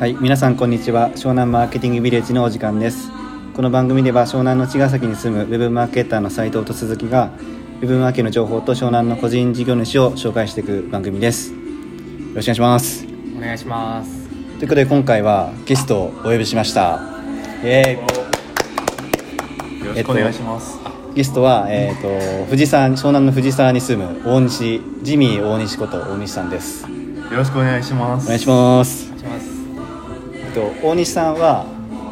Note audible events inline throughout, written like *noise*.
はい、皆さんこんにちは。湘南マーケティングビレッジのお時間です。この番組では湘南の茅ヶ崎に住むウェブマーケターの斉藤と鈴木がウェブマーケの情報と湘南の個人事業主を紹介していく番組です。よろしくお願いします。お願いしますということで今回はゲストをお呼びしました。イエーイよろしくお願いします。ゲストは、えー、と藤沢湘南の藤沢に住む大西ジミー大西こと大西さんです。よろしくお願いします。お願いします。っと大西さんは、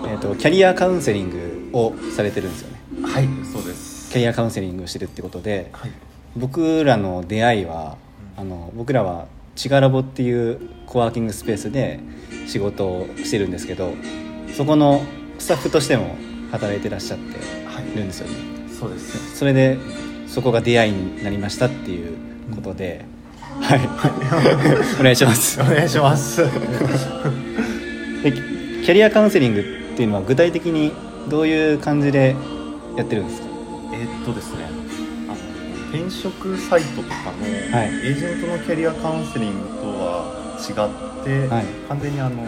えー、とキャリアカウンセリングをされてるんですよね。はい、そうです。キャリアカウンセリングをしてるってことではい。僕らの出会いはあの僕らはチガラボっていうコワーキングスペースで仕事をしてるんですけどそこのスタッフとしても働いてらっしゃってはいるんですよねそうです。それでそこが出会いになりましたっていうことで、はいお願いしますお願いします。*laughs* でキャリアカウンセリングっていうのは具体的にどういう感じでやってるんですか？えーっとですね。あの転職サイトとかのエはいージェントのキャリアカウンセリングとは違って、はい完全にあの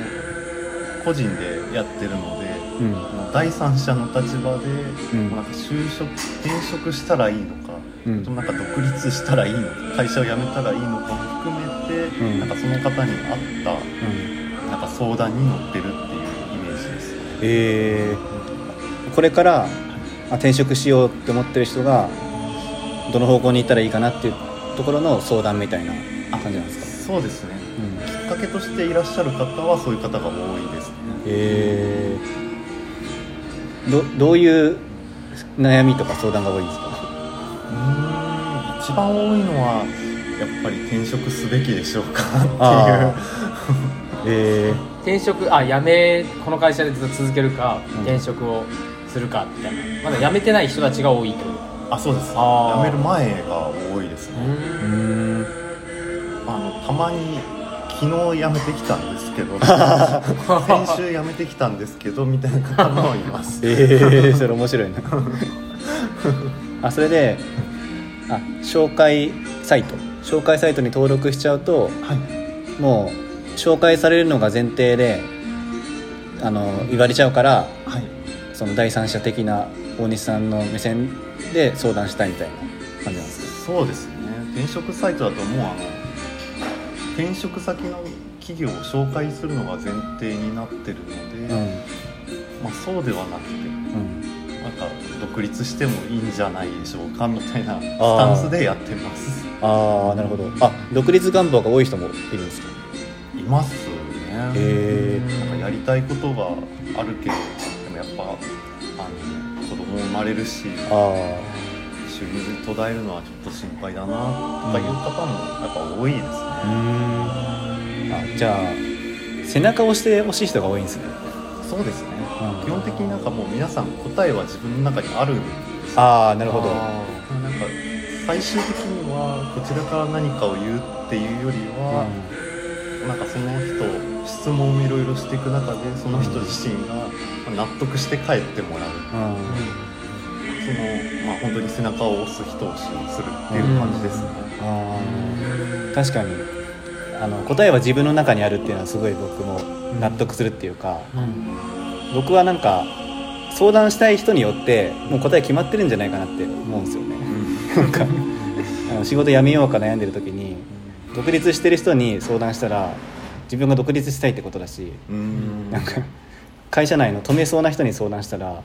個人でやってるので、うん第三者の立場で、うんなんか就職転職したらいいのか。うんなんか独立したらいいのか会社を辞めたらいいのかも含めて、うんなんかその方に合ったうんなんか相談に乗ってるっていう。えーこれからあ転職しようって思ってる人がどの方向に行ったらいいかなっていうところの相談みたいな感じなんですか、そうですね。うん、きっかけとしていらっしゃる方はそういう方が多いですね。えーどどういう悩みとか相談が多いんですか？うーん、一番多いのはやっぱり転職すべきでしょうかっていう *laughs* あ。え転職あ辞めこの会社でずっと続けるか、うん転職をするかみたいなまだ辞めてない人たちが多いってこあ、そうです。辞める前が多いですとね。ー、うーんあのたまに昨日辞めてきたんですけど、*laughs* 先週辞めてきたんですけどみたいな方もいます。*laughs* えー、それ面白いな *laughs* あそれであ紹介サイト紹介サイトに登録しちゃうとはい。もう紹介されるのが前提であの言われちゃうからはい。その第三者的な大西さんの目線で相談したいみたいな感じなんですか？そうですね。転職サイトだともうあの転職先の企業を紹介するのが前提になってるので、うん。まあ、そうではなくてうん。なんか独立してもいいんじゃないでしょうかみたいなスタンスでやってます。ああなるほど。あ独立願望が多い人もいるんですか？いますね。へなんかやりたいことがあるけどでもやっぱあの子供生まれるしあ収入途絶えるのはちょっと心配だなとかいう方もやっぱ多いですね、あじゃあ背中を押してほしい人が多いんですね。そうですね、うん。基本的になんかもう皆さん答えは自分の中にあるんですよ。ああなるほど。あなんか最終的にはこちらから何かを言うっていうよりは、なんかその人質問をいろいろしていく中でその人自身が納得して帰ってもらう。うん。その、まあ、本当に背中を押す一押しにするっていう感じですね、あー。確かに。あの答えは自分の中にあるっていうのはすごい僕も納得するっていうか、僕はなんか相談したい人によってもう答え決まってるんじゃないかなって思うんですよね。なんかあの仕事辞めようか悩んでる時に独立してる人に相談したら自分が独立したいってことだしうん。なんか会社内の止めそうな人に相談したら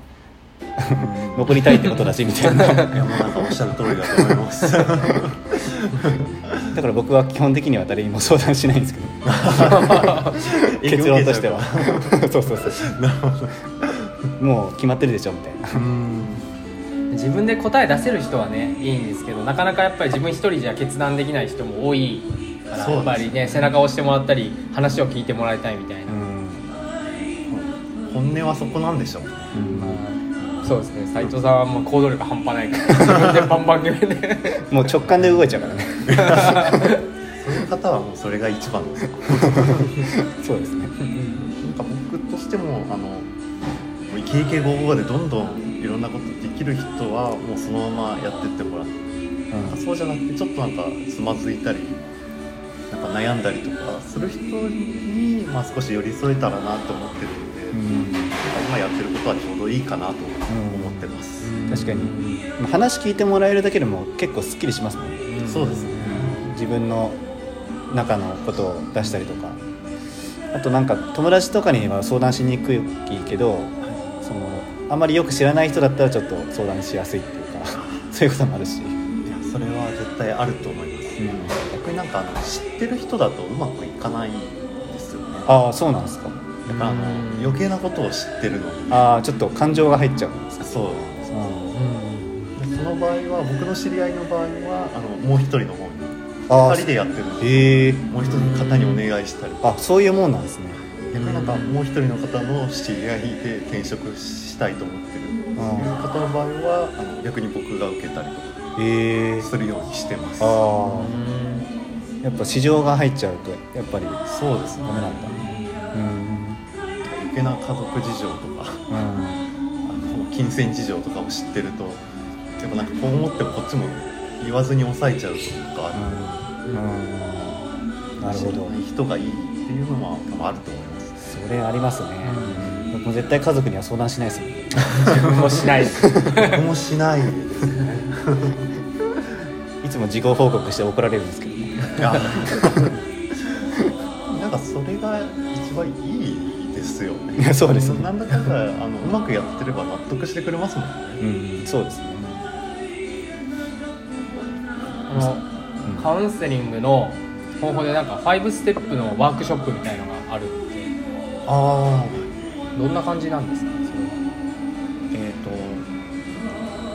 残りたいってことだしみたいな。いやもうなんかおっしゃる通りだと思います。*laughs* だから僕は基本的には誰にも相談しないんですけど。*laughs* 結論としては。*laughs* そうそうそう。もう決まってるでしょみたいな自分で答え出せる人はねいいんですけどなかなかやっぱり自分一人じゃ決断できない人も多いからやっぱりね背中を押してもらったり話を聞いてもらいたいみたいな、本音はそこなんでしょう。ねうん。まあそうですね。斉藤さんはもう行動力半端ないから *laughs* 自分でバンバン決めて。もう直感で動いちゃうからね。そういう方はもうそれが一番です *laughs* そうですね。なんか僕としてもあのもうイケイケゴーゴーでどんどんいろんなことできる人はもうそのままやってってもらって、うん。そうじゃなくてちょっとなんかつまずいたりなんか悩んだりとかする人に、まあ、少し寄り添えたらなと思ってるんで、うん。なんか今やってることはちょうどいいかなと思ってます、確かに。まあ話聞いてもらえるだけでも結構すっきりしますもんね。そうですね。自分の中のことを出したりとか。あとなんか友達とかには相談しにくいけどそのあまりよく知らない人だったらちょっと相談しやすいっていうか *laughs* そういうこともあるし、いやそれは絶対あると思います、逆になんかあの知ってる人だとうまくいかないんですよね。ああそうなんですか。だからあのうん。余計なことを知ってるのにああちょっと感情が入っちゃうんですか。そう。うでその場合は僕の知り合いの場合はあのもう一人の方に。あ2人でやってるんでもう一人の方にお願いしたりあそういうもんなんですね逆になんかもう一人の方の知り合いで転職したいと思ってるうん方の場合はあの逆に僕が受けたりとかするようにしてます。ああやっぱ市場が入っちゃうとやっぱりそうですねダメなんだ。うん余計な家族事情とかうんあの金銭事情とかを知ってるとやっぱなんかこう思ってもこっちも言わずに抑えちゃうとかあるうん。なるほど人がいいっていうのもあると思いますそれありますね。僕も絶対家族には相談しないですもん。*laughs* 自分もしない。です僕もしない。ですねいつも事後報告して怒られるんですけどね。いや。なんかそれが一番いいですよね。そうですね。なんだかんだあのうまくやってれば納得してくれますもんね。うんそうですね。あのカウンセリングの方法でなんか5ステップのワークショップみたいのがあるってああどんな感じなんですか？それはえっ、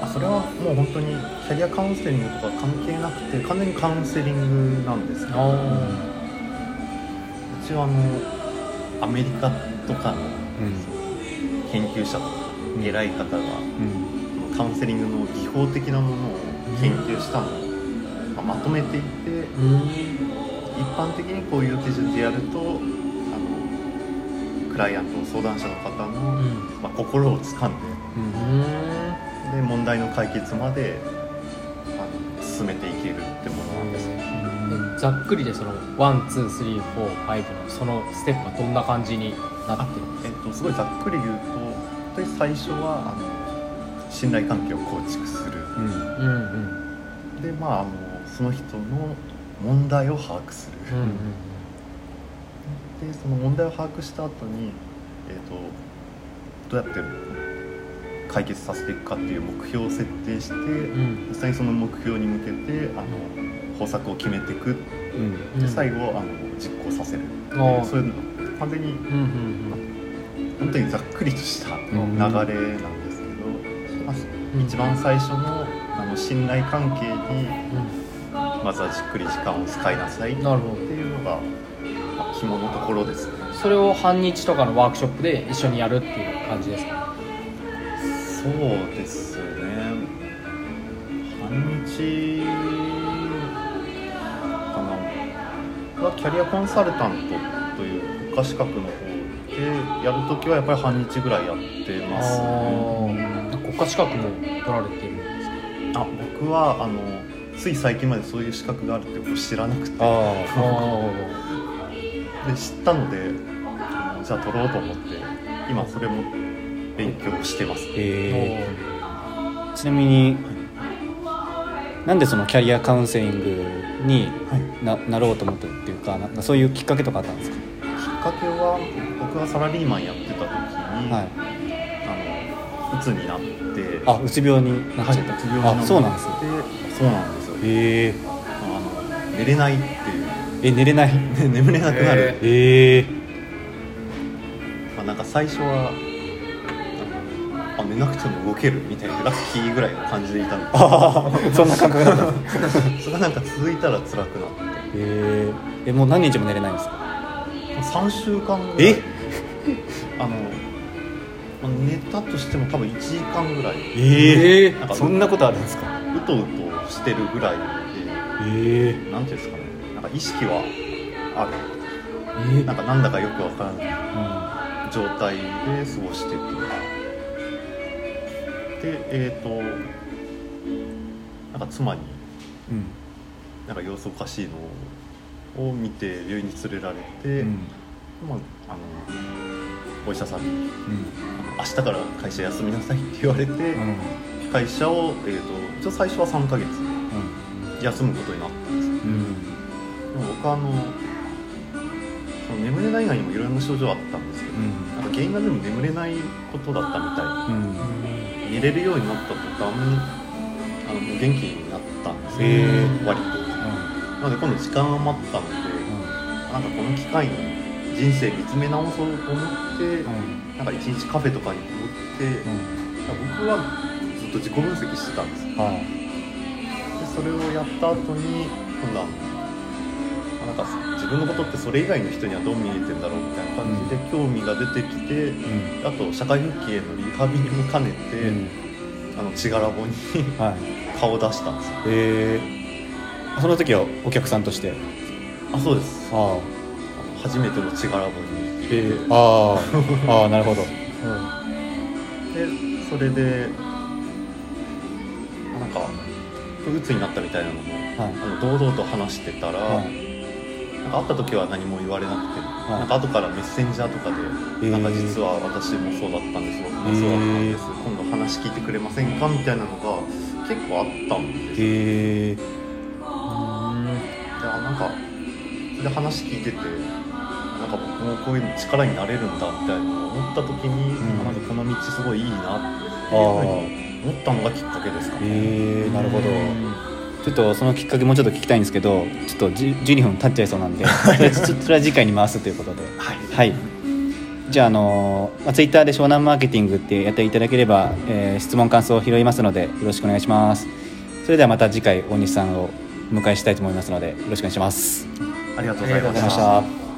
とあそれはもう本当にキャリアカウンセリングとか関係なくて完全にカウンセリングなんですけどうちはあのアメリカとかの研究者とか偉い方がうん。カウンセリングの技法的なものを研究したのを、まあまとめていって一般的にこういう手順でやるとライアント相談者の方の、まあ、心をつかんでうん。で問題の解決まであの進めていけるってものなんですねざっくりでその one two three four five のそのステップはどんな感じになってるんですえっと、すごいざっくり言うと本当に最初はあの信頼関係を構築する。うんかうん。でまああのその人の問題を把握する、うんうんでその問題を把握した後に、えー、とどうやって解決させていくかっていう目標を設定して、うん。実際にその目標に向けてあの方策を決めていく。うん。うん。で最後あの実行させるうそういうの完全にうんうん本当にざっくりとした流れんなんですけど、まあ一番最初のあの信頼関係にまずはじっくり時間を使いなさいっていうのが、まあ、肝のところですね。それを半日とかのワークショップで一緒にやるっていう感じですか？そうですね。半日かな。僕はキャリアコンサルタントという国家資格の方でやるときはやっぱり半日ぐらいやってますね。あ国家資格も取られてるんですか？あ僕はあのつい最近までそういう資格があるってこ知らなくて。あで知ったのでじゃあ取ろうと思って今それも勉強してます。えちなみになんでそのキャリアカウンセリングにはい。ななろうと思ったっていうかなんかそういうきっかけとかあったんですか？きっかけは僕がサラリーマンやってた時に、はい。あの鬱になってあうつ病になっちゃった、うつ病になってあそうなんですね。そうなんですよ。へえあの寝れないっていうえ寝れない。*laughs* ね眠れなくなる、へえまあ、なんか最初はあのあ寝なくても動けるみたいなラッキーぐらいの感じでいたんでああそんな感覚だった。へ *laughs* それがなんか続いたら辛くなって。ええもう何日も寝れないんですか？3週間ぐらい。え？*laughs* あの、まあ、寝たとしても多分1時間ぐらい。ええなんかそんなことあるんですか？うとうとしてるぐらいで。ええなんていうんですかねなんか意識はある。え？なんかなんだかよくわからない。うん。状態で過ごしててでえっ、となんか妻にうん。なんか様子おかしいのをを見て病院に連れられて、うん。まあ、あのお医者さんにうん「明日から会社休みなさい」って言われて、うん。会社を、えー、と一応最初は3ヶ月休むことになったんです。ようん僕はあのその眠れない以外にもいろんな症状あったんですけど、うん。なんか原因が全部眠れないことだったみたいうん。寝れるようになった途端あの元気になったんですよ、割と。なので今度時間余ったので、なんかこの機会に人生見つめ直そうと思って、なんか一日カフェとかに通って、僕はずっと自己分析してたんですよ。はい。でそれをやった後に今度はあなんか自分のことってそれ以外の人にはどう見えてんだろうみたいな感じで興味が出てきて、うん。あと社会復帰へのリハビリも兼ねて、うん。あのチガラボにはい。顔を出したんですよ。えー、その時はお客さんとして？あそうです。あああの初めてのチガラボに。えー、ああああなるほど、でそれであなんか鬱になったみたいなのもはい。あの堂々と話してたら、はいなんか会った時は何も言われなくて、い。なんか後からメッセンジャーとかで、ー。なんか実は私もそうだったんです僕もそうだったんです、今度話聞いてくれませんかみたいなのが結構あったんですよ。へえいやなんかそれで話聞いててなんか僕もこういうの力になれるんだみたいな思った時に、うん。なんかこの道すごいいいなっていうふうに思ったのがきっかけですかね。えー、なるほどちょっとそのきっかけもうちょっと聞きたいんですけどちょっとじ12分経っちゃいそうなんでそれそれは次回に回すということで。はい。はい。じゃあ、あのまあ、ツイッターで湘南マーケティングってやっていただければ、えー質問感想を拾いますのでよろしくお願いします。それではまた次回大西さんをお迎えしたいと思いますのでよろしくお願いします。ありがとうございました。